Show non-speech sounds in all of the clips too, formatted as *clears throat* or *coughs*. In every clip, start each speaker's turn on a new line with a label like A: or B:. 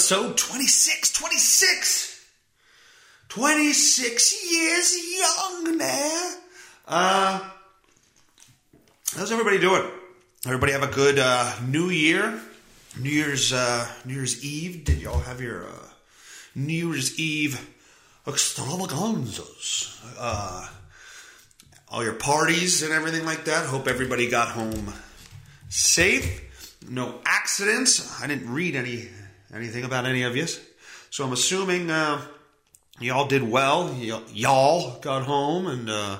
A: episode 26, 26. 26 years young now. Uh, how's everybody doing? Everybody have a good uh, New Year? New Year's uh, New Year's Eve? Did y'all have your uh, New Year's Eve extravaganzas? Uh, all your parties and everything like that. Hope everybody got home safe. No accidents. I didn't read any anything about any of you, so I'm assuming uh, y'all did well. Y- y'all got home and uh,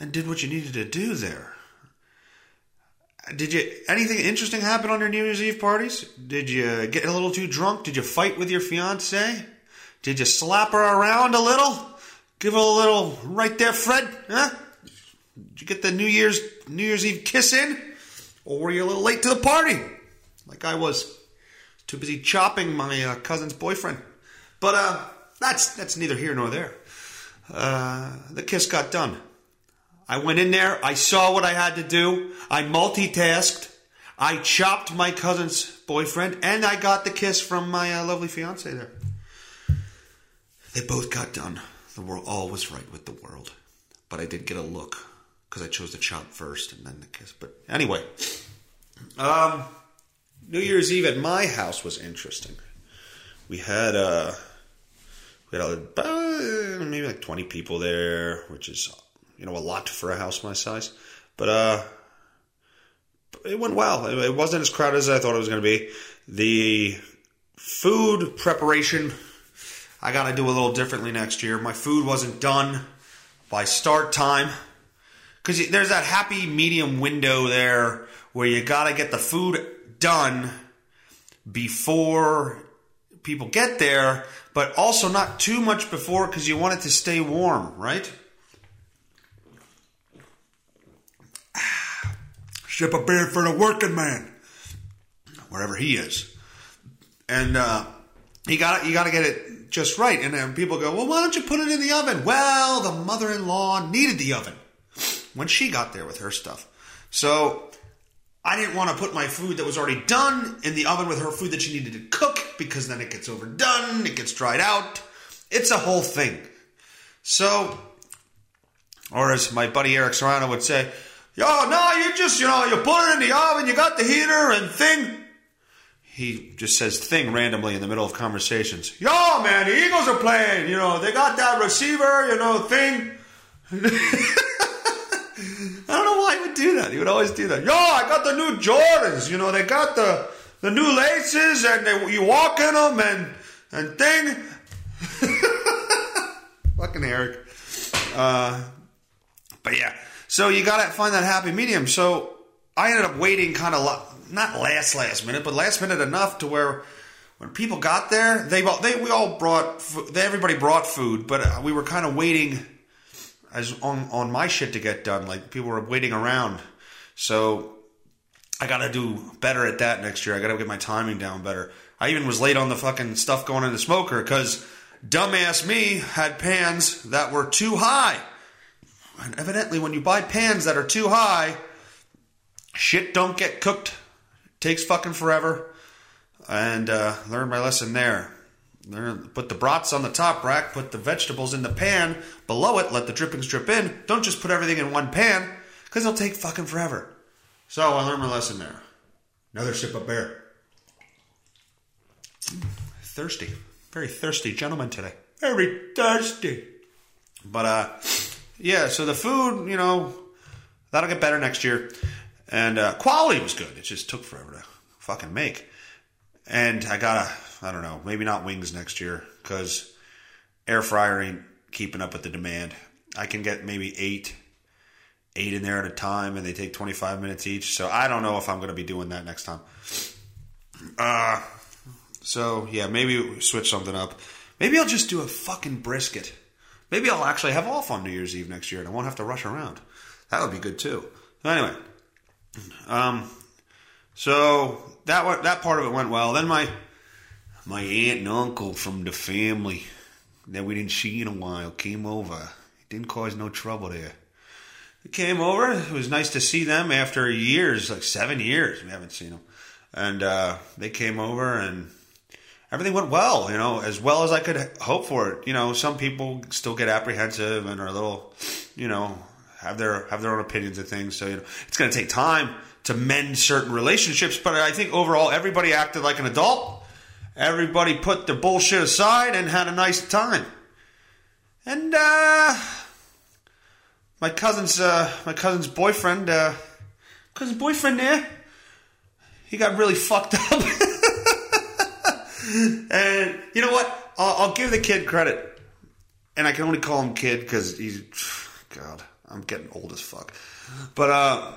A: and did what you needed to do there. Did you anything interesting happen on your New Year's Eve parties? Did you get a little too drunk? Did you fight with your fiance? Did you slap her around a little? Give her a little right there, Fred? Huh? Did you get the New Year's New Year's Eve kiss in? Or were you a little late to the party? Like I was. Too busy chopping my uh, cousin's boyfriend. But uh, that's that's neither here nor there. Uh, the kiss got done. I went in there. I saw what I had to do. I multitasked. I chopped my cousin's boyfriend, and I got the kiss from my uh, lovely fiance there. They both got done. The world all was right with the world, but I did get a look because I chose to chop first and then the kiss. But anyway, um, New Year's Eve at my house was interesting. We had uh, we had maybe like twenty people there, which is you know a lot for a house my size. But uh, it went well. It wasn't as crowded as I thought it was going to be. The food preparation, I got to do a little differently next year. My food wasn't done by start time because there's that happy medium window there where you got to get the food done before people get there, but also not too much before because you want it to stay warm, right? *sighs* Ship a beer for the working man, wherever he is, and uh, you got you got to get it just right. And then people go, "Well, why don't you put it in the oven?" Well, the mother-in-law needed the oven when she got there with her stuff, so I didn't want to put my food that was already done in the oven with her food that she needed to cook because then it gets overdone, it gets dried out. It's a whole thing. So, or as my buddy Eric Serrano would say, yo, no, you just, you know, you put it in the oven, you got the heater and thing. He just says thing randomly in the middle of conversations. Yo, man, the Eagles are playing, you know, they got that receiver, you know, thing. *laughs* *laughs* do that. He would always do that. Yo, I got the new Jordans. You know, they got the the new laces, and they, you walk in them, and and thing. *laughs* Fucking Eric. Uh, but yeah, so you gotta find that happy medium. So I ended up waiting kind of not last last minute, but last minute enough to where when people got there, they bought they we all brought they, everybody brought food, but we were kind of waiting as on on my shit to get done. Like people were waiting around, so I got to do better at that next year. I got to get my timing down better. I even was late on the fucking stuff going in the smoker because dumbass me had pans that were too high. And evidently, when you buy pans that are too high, shit don't get cooked. takes fucking forever. And uh, learned my lesson there. Put the brats on the top rack, put the vegetables in the pan below it, let the drippings drip in. Don't just put everything in one pan, because it'll take fucking forever. So I learned my lesson there. Another sip of beer. Thirsty. Very thirsty gentleman today. Very thirsty. But uh yeah, so the food, you know, that'll get better next year. And uh, quality was good. It just took forever to fucking make. And I gotta I don't know, maybe not wings next year because air fryer ain't keeping up with the demand. I can get maybe eight, eight in there at a time, and they take twenty five minutes each. So I don't know if I'm going to be doing that next time. Uh so yeah, maybe switch something up. Maybe I'll just do a fucking brisket. Maybe I'll actually have off on New Year's Eve next year, and I won't have to rush around. That would be good too. Anyway, um, so that that part of it went well. Then my my aunt and uncle from the family that we didn't see in a while came over. It didn't cause no trouble there. They came over. It was nice to see them after years, like seven years. We haven't seen them, and uh, they came over and everything went well. You know, as well as I could hope for it. You know, some people still get apprehensive and are a little, you know, have their have their own opinions of things. So you know, it's going to take time to mend certain relationships. But I think overall, everybody acted like an adult. Everybody put their bullshit aside and had a nice time. And uh, my cousin's uh, my cousin's boyfriend, uh, cousin's boyfriend there, he got really fucked up. *laughs* and you know what? I'll, I'll, give the kid credit, and I can only call him kid because he's God. I'm getting old as fuck. But uh,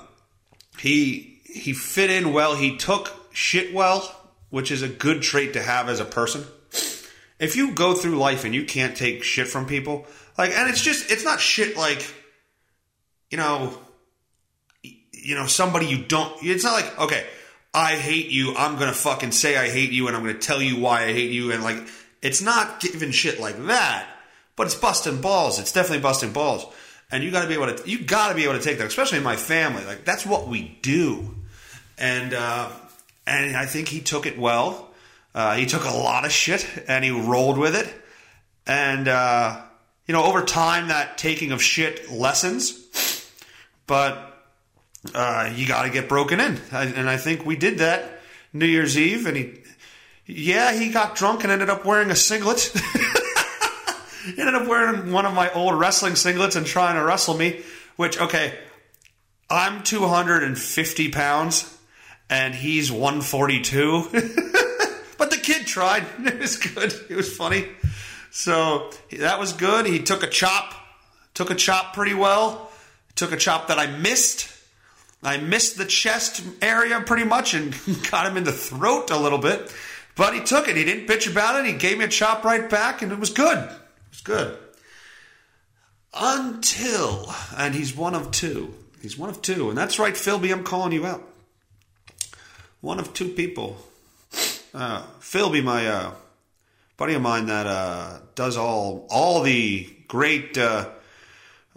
A: he he fit in well. He took shit well, which is a good trait to have as a person. If you go through life and you can't take shit from people, like, and it's just it's not shit like, you know, you know somebody you don't. It's not like okay, I hate you. I'm gonna fucking say I hate you, and I'm gonna tell you why I hate you, and like it's not giving shit like that. But it's busting balls. It's definitely busting balls and you got to be able to you got to be able to take that, especially in my family. Like that's what we do, and uh, and I think he took it well. Uh, he took a lot of shit and he rolled with it, and uh, you know over time that taking of shit lessens, but uh, you got to get broken in, and I think we did that New Year's Eve, and he. Yeah, he got drunk and ended up wearing a singlet. he *laughs* ended up wearing one of my old wrestling singlets and trying to wrestle me. Which, okay, I'm 250 pounds and he's 142. *laughs* but the kid tried. *laughs* It was good. It was funny. So that was good. He took a chop, took a chop pretty well. Took a chop that I missed. I missed the chest area pretty much and *laughs* got him in the throat a little bit. But he took it. He didn't bitch about it. He gave me a chop right back, and it was good. It was good. Until, and he's one of two. He's one of two. And that's right, Philby, I'm calling you out. One of two people. Uh, Philby, my uh, buddy of mine that uh, does all all the great uh,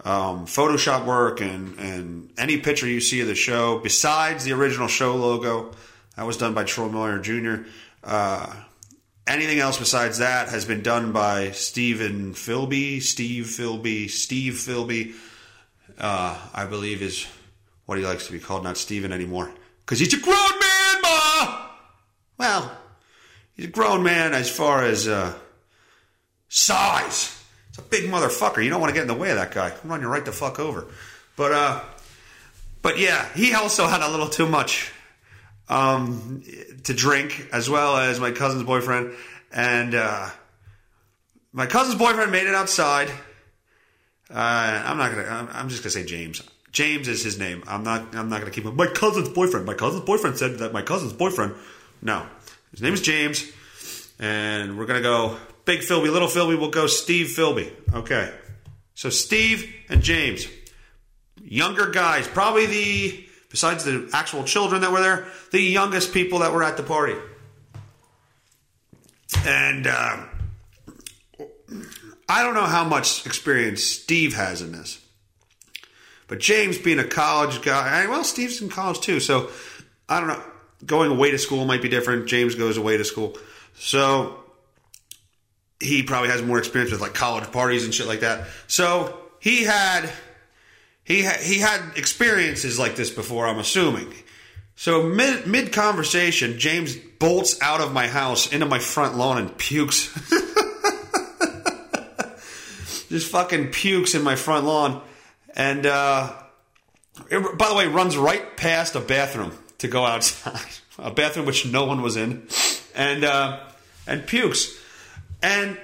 A: um, Photoshop work and, and any picture you see of the show, besides the original show logo, that was done by Troy Miller Jr. Uh, Anything else besides that has been done by Stephen Philby, Steve Philby, Steve Philby. Uh, I believe is what he likes to be called, not Steven anymore. Because he's a grown man, Ma! Well, he's a grown man as far as uh, size. It's a big motherfucker. You don't want to get in the way of that guy. Run you right the fuck over. But uh, but yeah, he also had a little too much um, to drink, as well as my cousin's boyfriend. And uh, my cousin's boyfriend made it outside. Uh, I'm not gonna. I'm just gonna say James. James is his name. I'm not. I'm not gonna keep him. My cousin's boyfriend. My cousin's boyfriend said that my cousin's boyfriend. No, his name is James, and we're gonna go Big Philby, Little Philby. We'll go Steve Philby. Okay. So Steve and James, younger guys, probably the besides the actual children that were there, the youngest people that were at the party. And uh, I don't know how much experience Steve has in this. But James, being a college guy, well, Steve's in college too, so I don't know. Going away to school might be different. James goes away to school. So he probably has more experience with like college parties and shit like that. So he had he ha- he had experiences like this before. I'm assuming. So mid mid conversation, James bolts out of my house into my front lawn and pukes. *laughs* Just fucking pukes in my front lawn, and uh, it, by the way, runs right past a bathroom to go outside, *laughs* a bathroom which no one was in, and uh, and pukes, and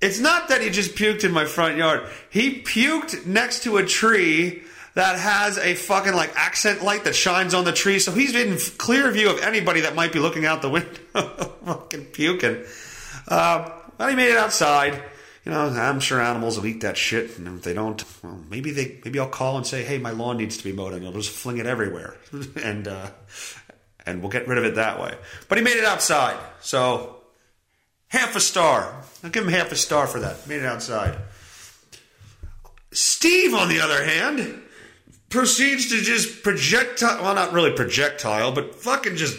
A: it's not that he just puked in my front yard. He puked next to a tree that has a fucking like accent light that shines on the tree, so he's in clear view of anybody that might be looking out the window, *laughs* fucking puking. Uh, but he made it outside. You know, I'm sure animals will eat that shit, and if they don't, well, maybe they maybe I'll call and say, "Hey, my lawn needs to be mowed," and they'll just fling it everywhere, *laughs* and uh, and we'll get rid of it that way. But he made it outside, so half a star. I'll give him half a star for that. Made it outside. Steve, on the other hand, proceeds to just projectile, well, not really projectile, but fucking just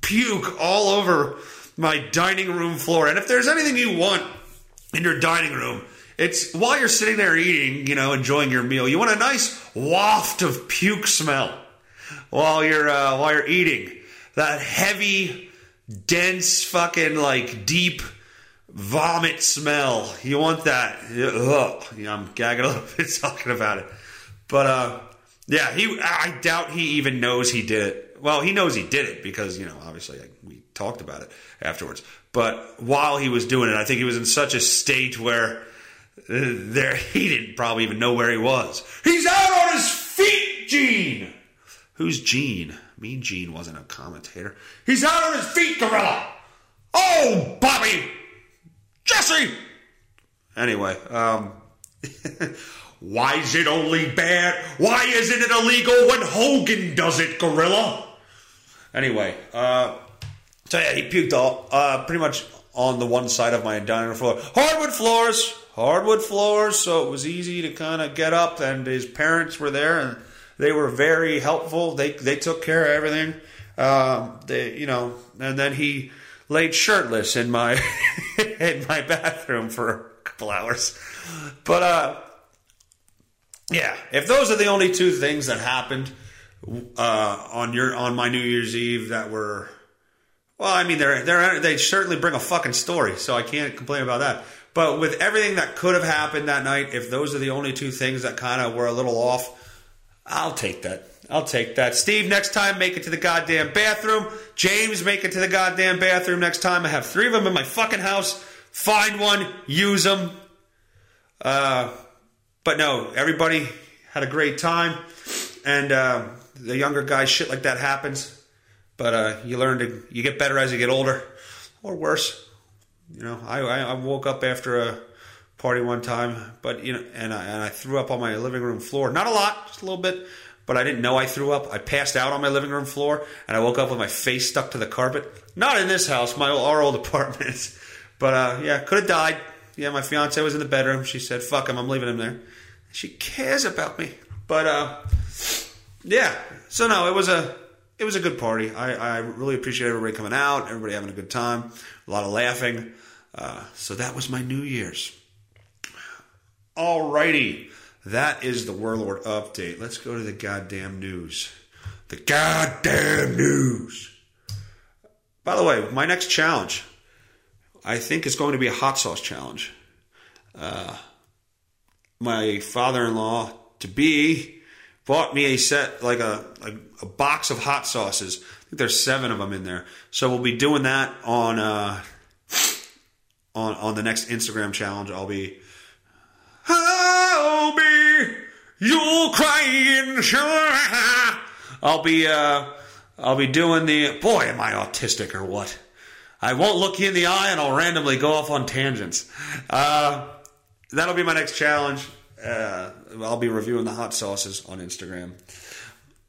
A: puke all over my dining room floor. And if there's anything you want in your dining room, it's while you're sitting there eating, you know, enjoying your meal, you want a nice waft of puke smell while you're uh, while you're eating. That heavy, dense, fucking like deep vomit smell. You want that? Ugh. Yeah, I'm gagging a little *laughs* bit talking about it. But uh, yeah, he. I doubt he even knows he did it. Well, he knows he did it because you know, obviously, like, we talked about it afterwards. But while he was doing it, I think he was in such a state where uh, there he didn't probably even know where he was. He's out on his feet, Gene. Who's Gene? Mean Gene wasn't a commentator. He's out on his feet, Gorilla. Oh, Bobby, Jesse. Anyway, um, *laughs* why is it only bad? Why isn't it illegal when Hogan does it, Gorilla? Anyway, uh, so yeah, he puked all, uh, pretty much on the one side of my dining room floor. Hardwood floors, hardwood floors, so it was easy to kind of get up. And his parents were there, and they were very helpful. They they took care of everything. Um, they, you know, and then he laid shirtless in my *laughs* in my bathroom for a couple hours. But uh, yeah, if those are the only two things that happened uh, on your on my New Year's Eve that were well, I mean, they're they're they certainly bring a fucking story, so I can't complain about that. But with everything that could have happened that night, if those are the only two things that kind of were a little off, I'll take that. I'll take that. Steve, next time, make it to the goddamn bathroom. James, make it to the goddamn bathroom next time. I have three of them in my fucking house. Find one, use them. Uh, but no, everybody had a great time, and uh, the younger guys, shit like that happens. But uh, you learn to, you get better as you get older, or worse. You know, I, I woke up after a party one time, but you know, and I, and I threw up on my living room floor. Not a lot, just a little bit, but I didn't know I threw up. I passed out on my living room floor, and I woke up with my face stuck to the carpet. Not in this house, my our old *laughs* apartment, but uh, yeah, could have died. Yeah, my fiance was in the bedroom. She said, "Fuck him, I'm leaving him there." She cares about me, but uh, yeah. So no, it was a it was a good party. I, I really appreciate everybody coming out, everybody having a good time, a lot of laughing. Uh, so that was my New Year's. Alrighty, that is the Warlord update. Let's go to the goddamn news. The goddamn news. By the way, my next challenge, I think, is going to be a hot sauce challenge. Uh, my father-in-law to be bought me a set like a, a, a box of hot sauces. I think there's seven of them in there. So we'll be doing that on uh, on on the next Instagram challenge. I'll be I'll be you'll crying. I'll be uh, I'll be doing the boy. Am I autistic or what? I won't look you in the eye and I'll randomly go off on tangents. Uh, that'll be my next challenge. Uh, I'll be reviewing the hot sauces on Instagram.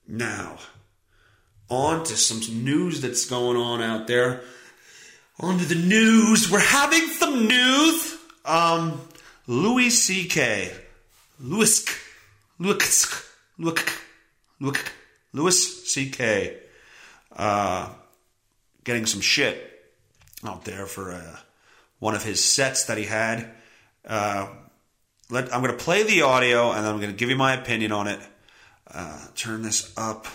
A: Now, on to some news that's going on out there. On to the news. We're having some news. Um, Louis C.K. Louis, Louis, Louis, Louis, Louis C.K. Uh, getting some shit out there for uh, one of his sets that he had. Uh, let, I'm going to play the audio and I'm going to give you my opinion on it. Uh, turn this up.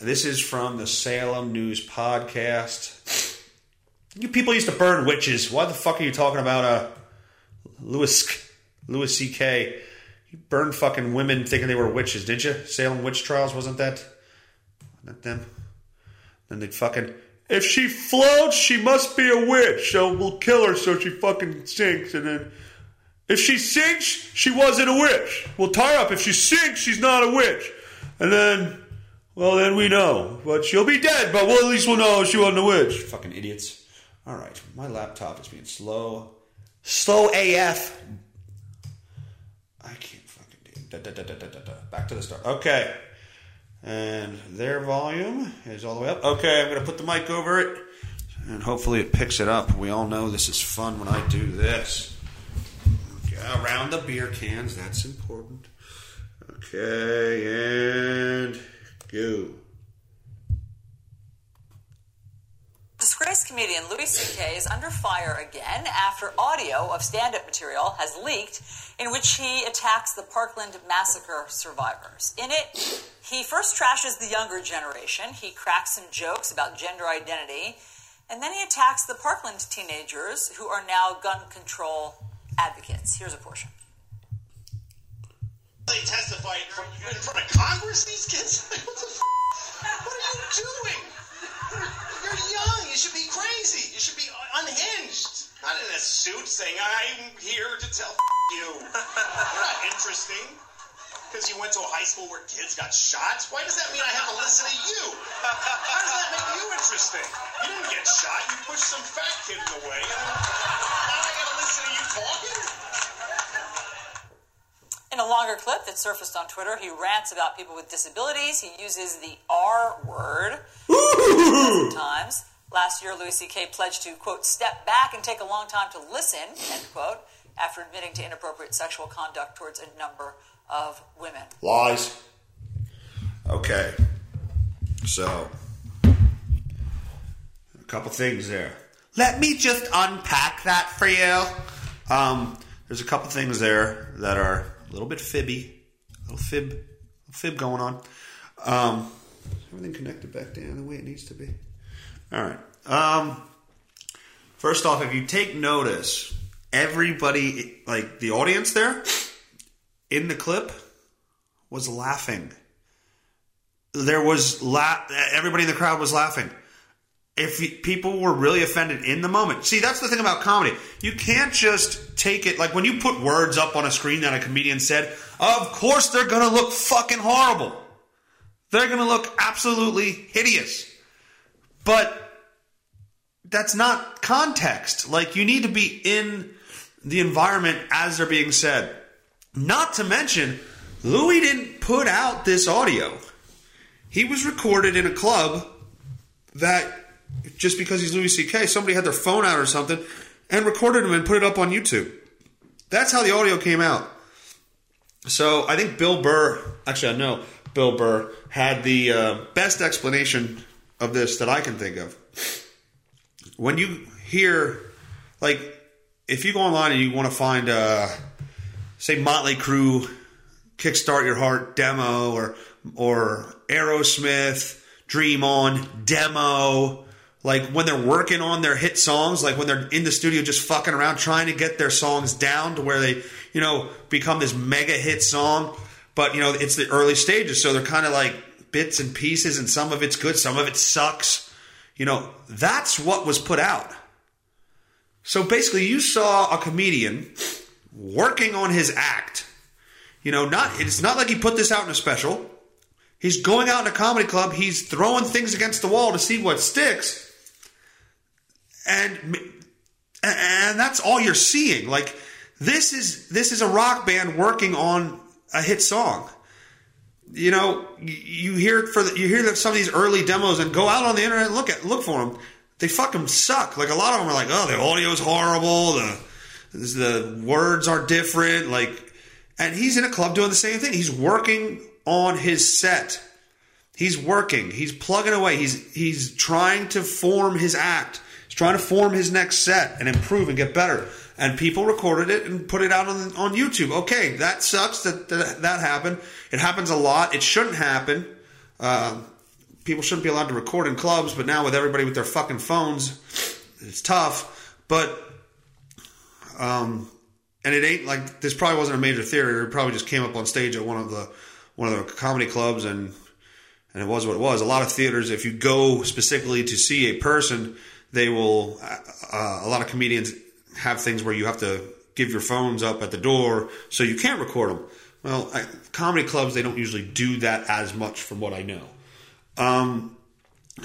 A: This is from the Salem News Podcast. You people used to burn witches. Why the fuck are you talking about uh, Louis Louis C.K.? You burned fucking women thinking they were witches, didn't you? Salem witch trials wasn't that? Not them. Then they'd fucking. If she floats, she must be a witch. So we'll kill her so she fucking sinks, and then if she sinks, she wasn't a witch. We'll tie up. If she sinks, she's not a witch. And then, well, then we know. But she'll be dead, but we'll, at least we'll know she wasn't a witch. Fucking idiots. All right, my laptop is being slow. Slow AF. I can't fucking do it. Da, da, da, Back to the start. Okay. And their volume is all the way up. Okay, I'm going to put the mic over it. And hopefully it picks it up. We all know this is fun when I do this. Around the beer cans. That's important. Okay, and go.
B: Disgraced comedian Louis C.K. is under fire again after audio of stand up material has leaked in which he attacks the Parkland massacre survivors. In it, he first trashes the younger generation, he cracks some jokes about gender identity, and then he attacks the Parkland teenagers who are now gun control advocates. Here's a portion.
C: They testified in front of Congress, these kids? *laughs* what the f- What are you doing? You're young. You should be crazy. You should be unhinged. Not in a suit saying, I'm here to tell you. *laughs* You're not interesting. Because you went to a high school where kids got shot? Why does that mean I have to listen to you? How does that make you interesting? You didn't get shot. You pushed some fat kid in the way. And now I gotta listen to you talking?
B: In a longer clip that surfaced on Twitter, he rants about people with disabilities. He uses the R word *laughs* sometimes. Last year, Louis C.K. pledged to, quote, step back and take a long time to listen, end quote, after admitting to inappropriate sexual conduct towards a number of women.
A: Lies. Okay. So, a couple things there. Let me just unpack that for you. Um, there's a couple things there that are a little bit fibby, a little fib, little fib going on. Um, everything connected back down the way it needs to be. All right. Um, first off, if you take notice, everybody, like the audience there in the clip, was laughing. There was la- everybody in the crowd was laughing. If people were really offended in the moment, see that's the thing about comedy. You can't just take it like when you put words up on a screen that a comedian said. Of course, they're gonna look fucking horrible. They're gonna look absolutely hideous. But that's not context. Like you need to be in the environment as they're being said. Not to mention, Louis didn't put out this audio. He was recorded in a club that just because he's Louis C.K., somebody had their phone out or something and recorded him and put it up on YouTube. That's how the audio came out. So I think Bill Burr, actually, I know Bill Burr had the uh, best explanation of this that I can think of. When you hear, like, if you go online and you want to find, uh, say, Motley Crue, Kickstart Your Heart demo, or or Aerosmith, Dream On demo, like when they're working on their hit songs, like when they're in the studio just fucking around trying to get their songs down to where they, you know, become this mega hit song. But, you know, it's the early stages, so they're kind of like bits and pieces, and some of it's good, some of it sucks. You know, that's what was put out. So basically, you saw a comedian working on his act. You know, not it's not like he put this out in a special. He's going out in a comedy club. He's throwing things against the wall to see what sticks, and and that's all you're seeing. Like this is this is a rock band working on a hit song. You know, you hear for the, you hear that some of these early demos and go out on the internet and look at look for them. They fucking suck. Like a lot of them are like, oh, the audio is horrible. The the words are different. Like, and he's in a club doing the same thing. He's working on his set. He's working. He's plugging away. He's he's trying to form his act. He's trying to form his next set and improve and get better. And people recorded it and put it out on, on YouTube. Okay, that sucks that, that that happened. It happens a lot. It shouldn't happen. Uh, people shouldn't be allowed to record in clubs, but now with everybody with their fucking phones, it's tough. But um, and it ain't like this. Probably wasn't a major theater. It probably just came up on stage at one of the one of the comedy clubs, and and it was what it was. A lot of theaters, if you go specifically to see a person, they will. Uh, a lot of comedians have things where you have to give your phones up at the door so you can't record them. Well, I, comedy clubs they don't usually do that as much, from what I know. Um,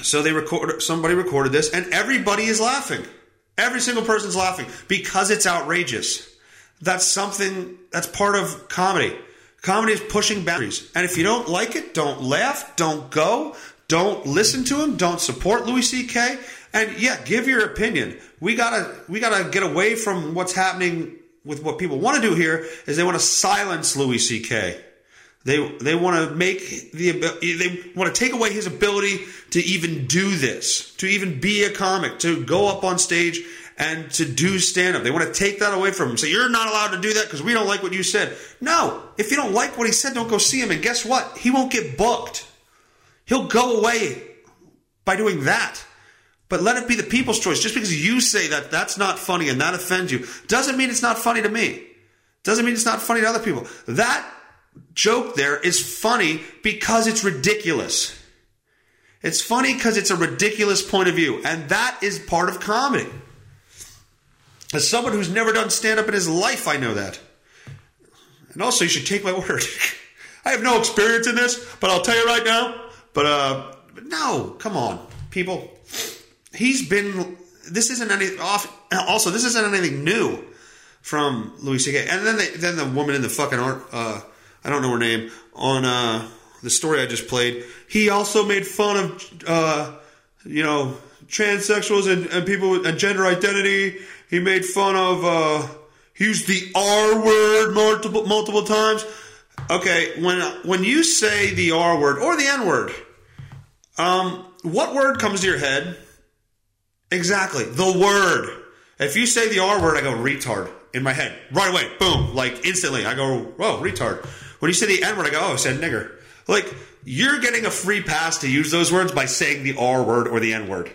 A: so they record. Somebody recorded this, and everybody is laughing. Every single person's laughing because it's outrageous. That's something that's part of comedy. Comedy is pushing boundaries. And if you don't like it, don't laugh, don't go, don't listen to him, don't support Louis C.K. And yeah, give your opinion. We gotta we gotta get away from what's happening with what people want to do here is they want to silence Louis C.K. They they want to make the they want to take away his ability to even do this, to even be a comic, to go up on stage and to do stand up. They want to take that away from him. So you're not allowed to do that because we don't like what you said. No, if you don't like what he said, don't go see him. And guess what? He won't get booked. He'll go away by doing that. But let it be the people's choice. Just because you say that that's not funny and that offends you doesn't mean it's not funny to me. Doesn't mean it's not funny to other people. That joke there is funny because it's ridiculous. It's funny because it's a ridiculous point of view, and that is part of comedy. As someone who's never done stand up in his life, I know that. And also, you should take my *laughs* word. I have no experience in this, but I'll tell you right now. But uh, no, come on, people. He's been. This isn't any off. Also, this isn't anything new from Louis C.K. And then, then the woman in the fucking art. Uh, I don't know her name on uh, the story I just played. He also made fun of, uh, you know, transsexuals and, and people with and gender identity. He made fun of. Uh, he used the R word multiple multiple times. Okay, when when you say the R word or the N word, um, what word comes to your head? Exactly, the word. If you say the R word, I go retard in my head right away. Boom, like instantly. I go, oh, retard. When you say the N word, I go, oh, I said nigger. Like you're getting a free pass to use those words by saying the R word or the N word.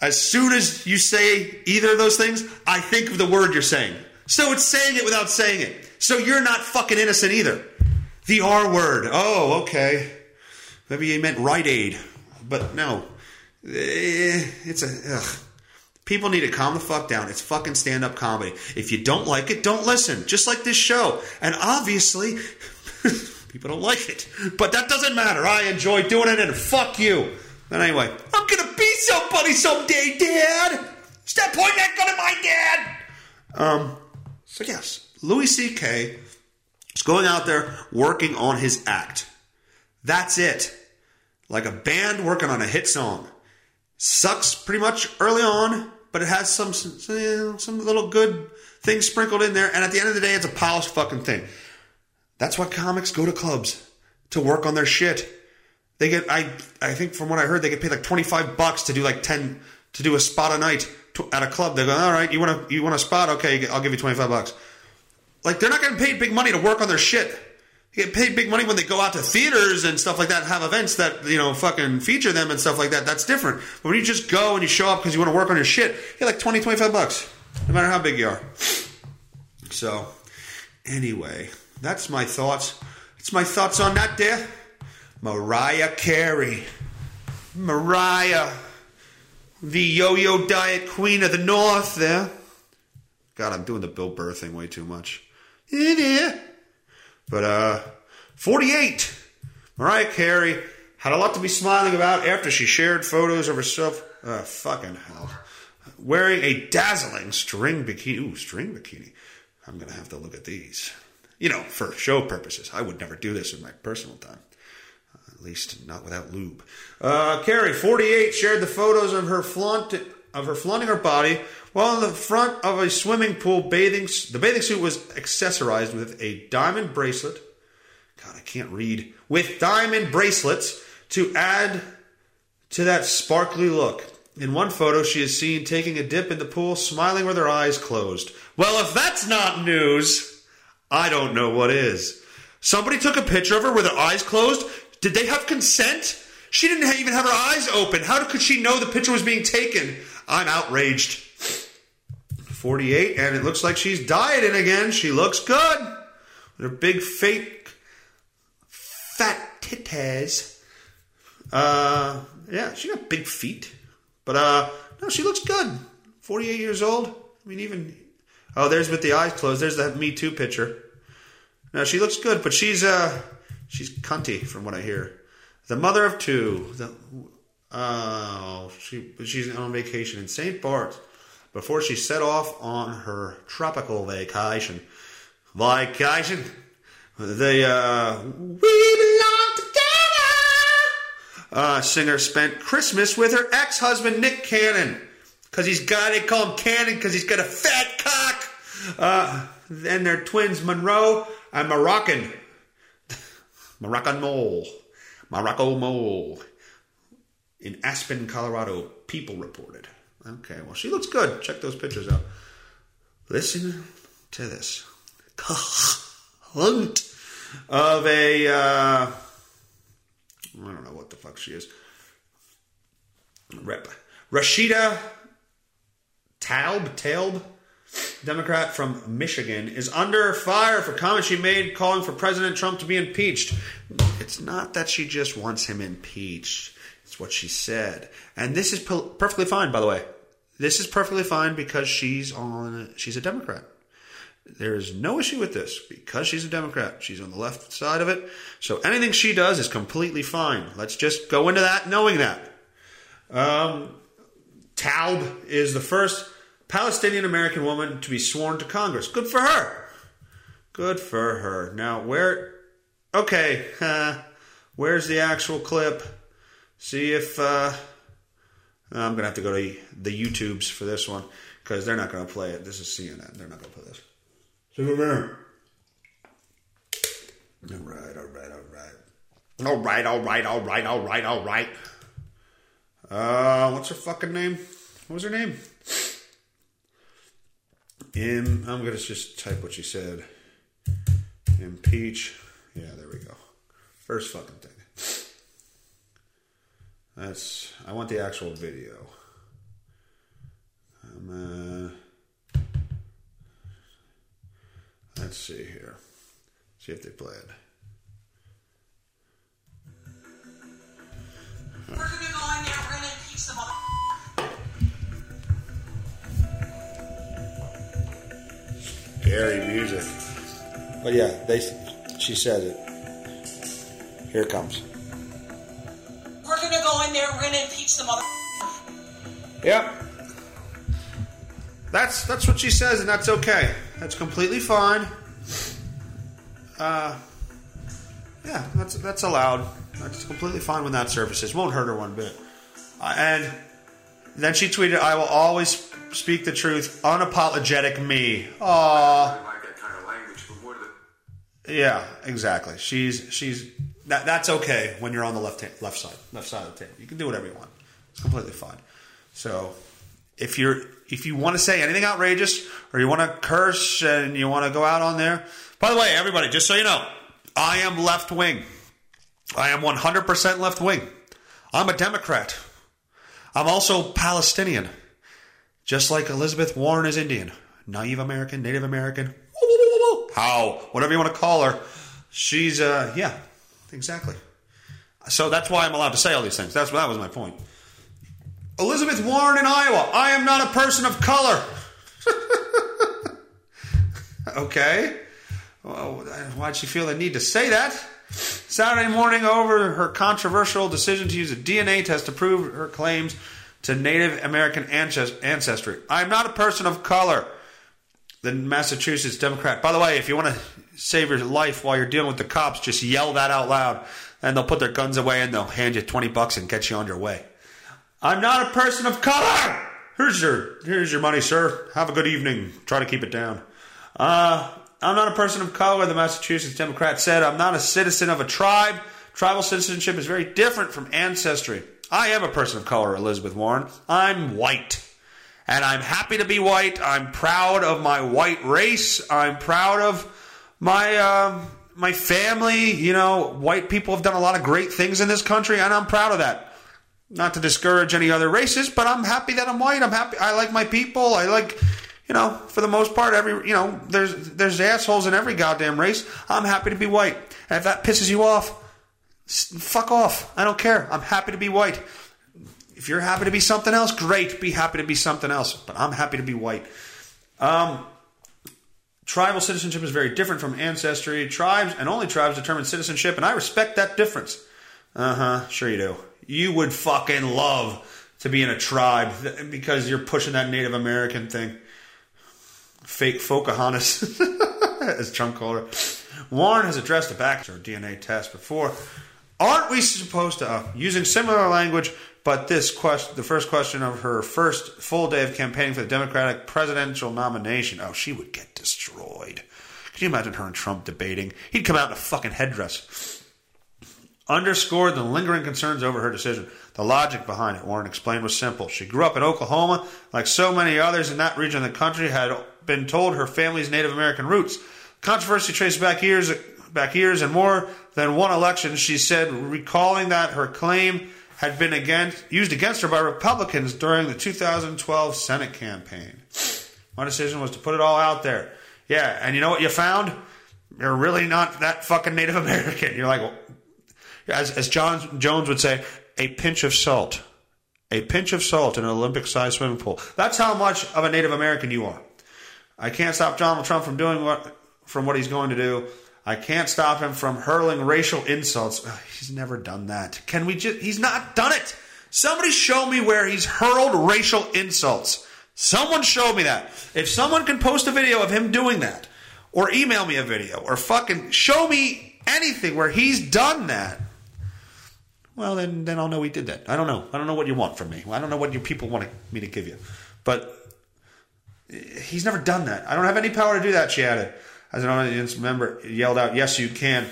A: As soon as you say either of those things, I think of the word you're saying. So it's saying it without saying it. So you're not fucking innocent either. The R word. Oh, okay. Maybe you meant Rite Aid. But no. Eh, It's a. Ugh. People need to calm the fuck down. It's fucking stand up comedy. If you don't like it, don't listen. Just like this show. And obviously, *laughs* people don't like it. But that doesn't matter. I enjoy doing it and fuck you. But anyway, I'm gonna be somebody someday, Dad. Stop pointing that gun at my dad. Um, so yes, Louis C.K. is going out there working on his act. That's it. Like a band working on a hit song. Sucks pretty much early on, but it has some some, some little good things sprinkled in there. And at the end of the day, it's a polished fucking thing. That's why comics go to clubs to work on their shit. They get I I think from what I heard, they get paid like twenty five bucks to do like ten to do a spot a night to, at a club. They go, all right, you want to you want a spot? Okay, I'll give you twenty five bucks. Like they're not getting paid big money to work on their shit. They get paid big money when they go out to theaters and stuff like that, have events that you know fucking feature them and stuff like that. That's different. But when you just go and you show up because you want to work on your shit, you get like 20, 25 bucks, no matter how big you are. So, anyway, that's my thoughts. It's my thoughts on that there. Mariah Carey. Mariah. The yo-yo diet queen of the north there. God, I'm doing the Bill Burr thing way too much. Yeah. But, uh, 48. Mariah Carey had a lot to be smiling about after she shared photos of herself. Uh, fucking hell. Wearing a dazzling string bikini. Ooh, string bikini. I'm going to have to look at these. You know, for show purposes. I would never do this in my personal time. At least not without lube. Uh, Carey, 48, shared the photos of her flaunt of her flaunting her body while in the front of a swimming pool bathing. The bathing suit was accessorized with a diamond bracelet. God, I can't read. With diamond bracelets to add to that sparkly look. In one photo, she is seen taking a dip in the pool, smiling with her eyes closed. Well, if that's not news, I don't know what is. Somebody took a picture of her with her eyes closed. Did they have consent? She didn't even have her eyes open. How could she know the picture was being taken? I'm outraged. 48, and it looks like she's dieting again. She looks good. With her big, fake, fat titties. Uh, yeah, she got big feet. But, uh, no, she looks good. 48 years old. I mean, even. Oh, there's with the eyes closed. There's that Me Too picture. No, she looks good, but she's, uh, she's cunty from what I hear. The mother of two. The, oh, she, she's on vacation in St. Bart's before she set off on her tropical vacation. Vacation. The, uh, we belong together. Uh, singer spent Christmas with her ex-husband Nick Cannon. Cause he's got, they call him Cannon cause he's got a fat cock. Uh, then they're twins, Monroe and Moroccan. Moroccan mole. Morocco mole. In Aspen, Colorado, people reported. Okay, well, she looks good. Check those pictures out. Listen to this. Hunt of a. Uh, I don't know what the fuck she is. Rep. Rashida Taub, Taub, Democrat from Michigan, is under fire for comments she made calling for President Trump to be impeached. It's not that she just wants him impeached. It's what she said. And this is per- perfectly fine, by the way. This is perfectly fine because she's on she's a Democrat. There is no issue with this because she's a Democrat. She's on the left side of it. So anything she does is completely fine. Let's just go into that knowing that. Um, Taub is the first Palestinian American woman to be sworn to Congress. Good for her. Good for her. Now, where. Okay, uh, *laughs* where's the actual clip? See if. Uh, I'm going to have to go to the YouTubes for this one because they're not going to play it. This is CNN. They're not going to play this. So over there. All right, all right, all right. All right, all right, all right, all right, all right. Uh, what's her fucking name? What was her name? Im. I'm gonna just type what she said. Impeach. Yeah, there we go. First fucking thing. That's. I want the actual video. Um, uh, let's see here. See if they play it.
D: We're gonna go we're gonna impeach.
A: Scary music. But yeah, they. She said it. Here it comes.
D: We're gonna go in there, we're gonna impeach the mother.
A: Yep. That's that's what she says, and that's okay. That's completely fine. Uh, yeah, that's that's allowed. That's completely fine when that surfaces. Won't hurt her one bit. Uh, and then she tweeted, "I will always speak the truth, unapologetic me." Aww. Yeah, exactly. She's she's that that's okay when you're on the left hand, left side left side of the table. You can do whatever you want. It's completely fine. So if you're if you want to say anything outrageous or you want to curse and you want to go out on there. By the way, everybody, just so you know, I am left wing. I am 100% left wing. I'm a Democrat. I'm also Palestinian. Just like Elizabeth Warren is Indian. Naive American, Native American. How? Whatever you want to call her. She's, uh, yeah, exactly. So that's why I'm allowed to say all these things. That's that was my point. Elizabeth Warren in Iowa. I am not a person of color. *laughs* okay. Well, why'd she feel the need to say that? Saturday morning over her controversial decision to use a DNA test to prove her claims to Native American ancestry. I'm not a person of color. The Massachusetts Democrat. By the way, if you want to save your life while you're dealing with the cops, just yell that out loud, and they'll put their guns away and they'll hand you 20 bucks and get you on your way. I'm not a person of color. Here's your here's your money, sir. Have a good evening. Try to keep it down. Uh, I'm not a person of color. The Massachusetts Democrat said I'm not a citizen of a tribe. Tribal citizenship is very different from ancestry. I am a person of color, Elizabeth Warren. I'm white. And I'm happy to be white. I'm proud of my white race. I'm proud of my uh, my family. You know, white people have done a lot of great things in this country, and I'm proud of that not to discourage any other races, but I'm happy that I'm white. I'm happy. I like my people. I like, you know, for the most part, every you know, there's there's assholes in every goddamn race. I'm happy to be white. And if that pisses you off, fuck off. I don't care. I'm happy to be white. If you're happy to be something else, great. Be happy to be something else. But I'm happy to be white. Um, tribal citizenship is very different from ancestry. Tribes and only tribes determine citizenship, and I respect that difference. Uh huh. Sure you do you would fucking love to be in a tribe because you're pushing that Native American thing. Fake Pocahontas, *laughs* as Trump called her. Warren has addressed the Baxter DNA test before. Aren't we supposed to, uh, using similar language, But this question, the first question of her first full day of campaigning for the Democratic presidential nomination. Oh, she would get destroyed. Can you imagine her and Trump debating? He'd come out in a fucking headdress underscored the lingering concerns over her decision. The logic behind it, Warren explained, was simple. She grew up in Oklahoma. Like so many others in that region of the country, had been told her family's Native American roots. Controversy traced back years, back years, and more than one election. She said, recalling that her claim had been against, used against her by Republicans during the 2012 Senate campaign. My decision was to put it all out there. Yeah, and you know what you found? You're really not that fucking Native American. You're like, as, as John Jones would say, a pinch of salt. A pinch of salt in an Olympic sized swimming pool. That's how much of a Native American you are. I can't stop Donald Trump from doing what from what he's going to do. I can't stop him from hurling racial insults. Ugh, he's never done that. Can we just he's not done it. Somebody show me where he's hurled racial insults. Someone show me that. If someone can post a video of him doing that, or email me a video, or fucking show me anything where he's done that, well, then then I'll know he did that. I don't know. I don't know what you want from me. I don't know what your people want me to give you. But eh, he's never done that. I don't have any power to do that, she added. As an audience member yelled out, Yes, you can.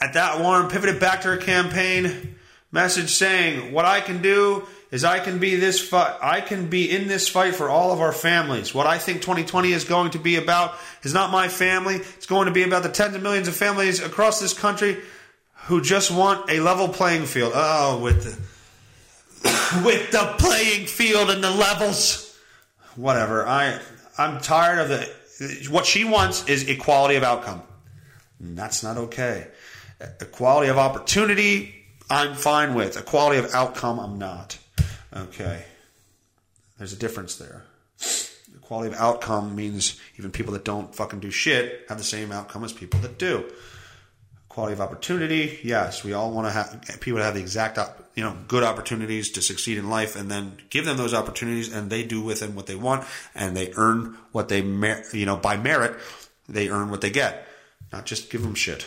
A: At that, Warren pivoted back to her campaign message saying, What I can do is I can be this fight I can be in this fight for all of our families. What I think 2020 is going to be about is not my family. It's going to be about the tens of millions of families across this country who just want a level playing field. Oh, with the *coughs* with the playing field and the levels. Whatever. I I'm tired of the what she wants is equality of outcome. And that's not okay. Equality of opportunity, I'm fine with. Equality of outcome, I'm not. Okay. There's a difference there. Equality of outcome means even people that don't fucking do shit have the same outcome as people that do quality of opportunity. Yes, we all want to have people to have the exact, you know, good opportunities to succeed in life, and then give them those opportunities, and they do with them what they want, and they earn what they, mer- you know, by merit, they earn what they get, not just give them shit.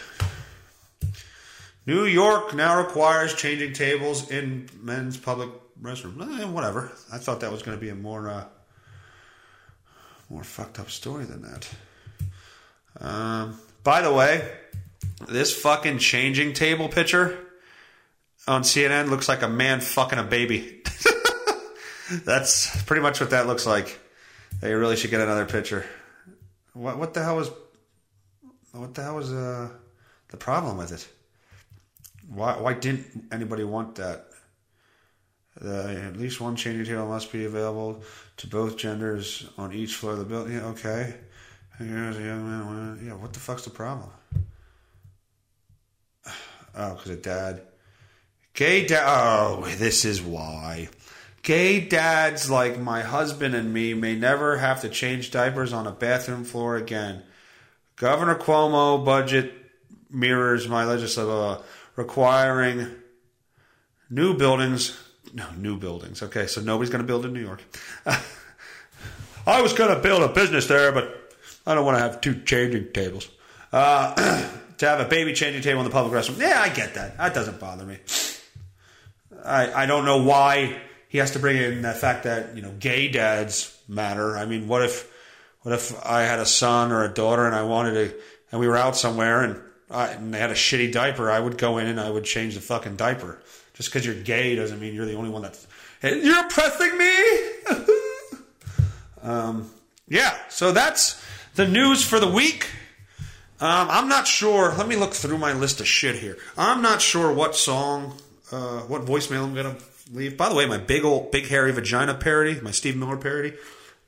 A: New York now requires changing tables in men's public restrooms. Eh, whatever. I thought that was going to be a more, uh, more fucked up story than that. Um, by the way, this fucking changing table picture on CNN looks like a man fucking a baby. *laughs* That's pretty much what that looks like. They really should get another picture. What what the hell was what the hell was uh, the problem with it? Why why didn't anybody want that? Uh, at least one changing table must be available to both genders on each floor of the building. Yeah, okay. Here's a young man. Yeah, what the fuck's the problem? Oh, because of dad. Gay dad. Oh, this is why. Gay dads like my husband and me may never have to change diapers on a bathroom floor again. Governor Cuomo budget mirrors my legislative requiring new buildings. No, new buildings. Okay, so nobody's going to build in New York. *laughs* I was going to build a business there, but I don't want to have two changing tables. Uh, *clears throat* to have a baby changing table in the public restroom. Yeah, I get that. That doesn't bother me. I I don't know why he has to bring in the fact that you know gay dads matter. I mean, what if what if I had a son or a daughter and I wanted to and we were out somewhere and, I, and they had a shitty diaper? I would go in and I would change the fucking diaper. Just because you're gay doesn't mean you're the only one that's you're oppressing me. *laughs* um, yeah, so that's the news for the week. Um, I'm not sure. Let me look through my list of shit here. I'm not sure what song, uh, what voicemail I'm gonna leave. By the way, my big old big hairy vagina parody, my Steve Miller parody,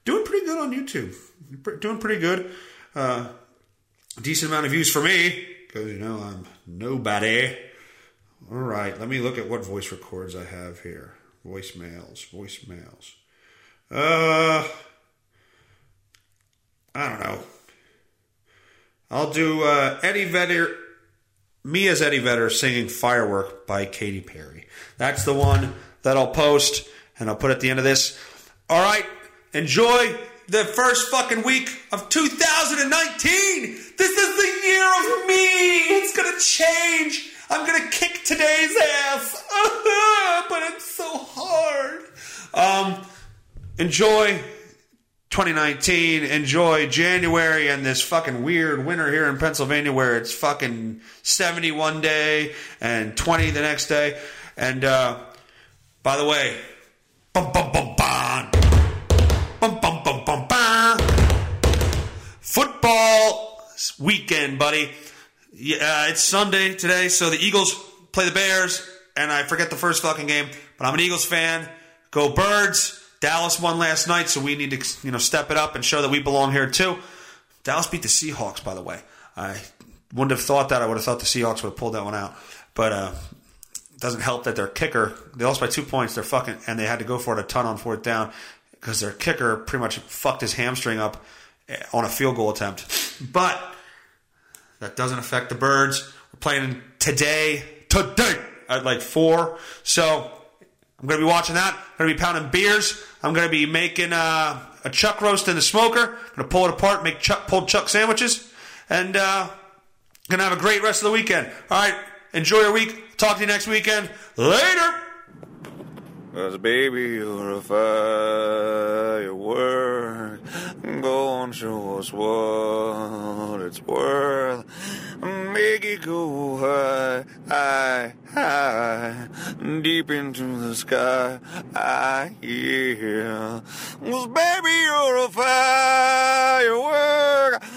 A: doing pretty good on YouTube. Doing pretty good. Uh, decent amount of views for me because you know I'm nobody. All right, let me look at what voice records I have here. Voicemails, voicemails. Uh, I don't know. I'll do uh, Eddie Vedder, me as Eddie Vedder singing Firework by Katy Perry. That's the one that I'll post and I'll put at the end of this. All right, enjoy the first fucking week of 2019. This is the year of me. It's going to change. I'm gonna kick today's ass, *laughs* but it's so hard. Um, enjoy 2019. Enjoy January and this fucking weird winter here in Pennsylvania where it's fucking 70 one day and 20 the next day. And uh, by the way, bum bum bum bum, bum bum bum bum bum. Football weekend, buddy. Yeah, it's Sunday today, so the Eagles play the Bears, and I forget the first fucking game, but I'm an Eagles fan. Go Birds! Dallas won last night, so we need to you know step it up and show that we belong here too. Dallas beat the Seahawks, by the way. I wouldn't have thought that. I would have thought the Seahawks would have pulled that one out, but uh, it doesn't help that their kicker they lost by two points. They're fucking and they had to go for it a ton on fourth down because their kicker pretty much fucked his hamstring up eh, on a field goal attempt. But that doesn't affect the Birds. We're playing today, today at like four. So I'm going to be watching that. I'm going to be pounding beers. I'm going to be making uh, a chuck roast in the smoker. I'm going to pull it apart, make chuck, pulled chuck sandwiches, and uh, going to have a great rest of the weekend. All right, enjoy your week. Talk to you next weekend. Later.
E: Cause baby, you're a firework. Go and show us what it's worth. Make it go high, high, high, deep into the sky. I hear. Cause baby, you're a firework.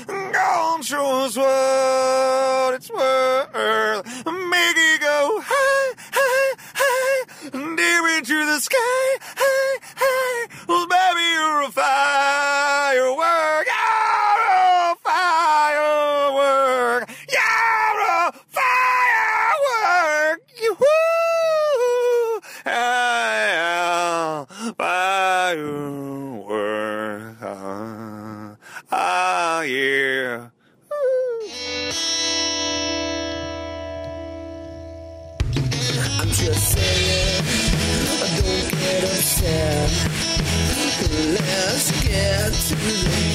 E: Go and show us what it's worth. Make it go high, high, high, into the sky. Hey, hey, well, baby, you're a firework.
F: To the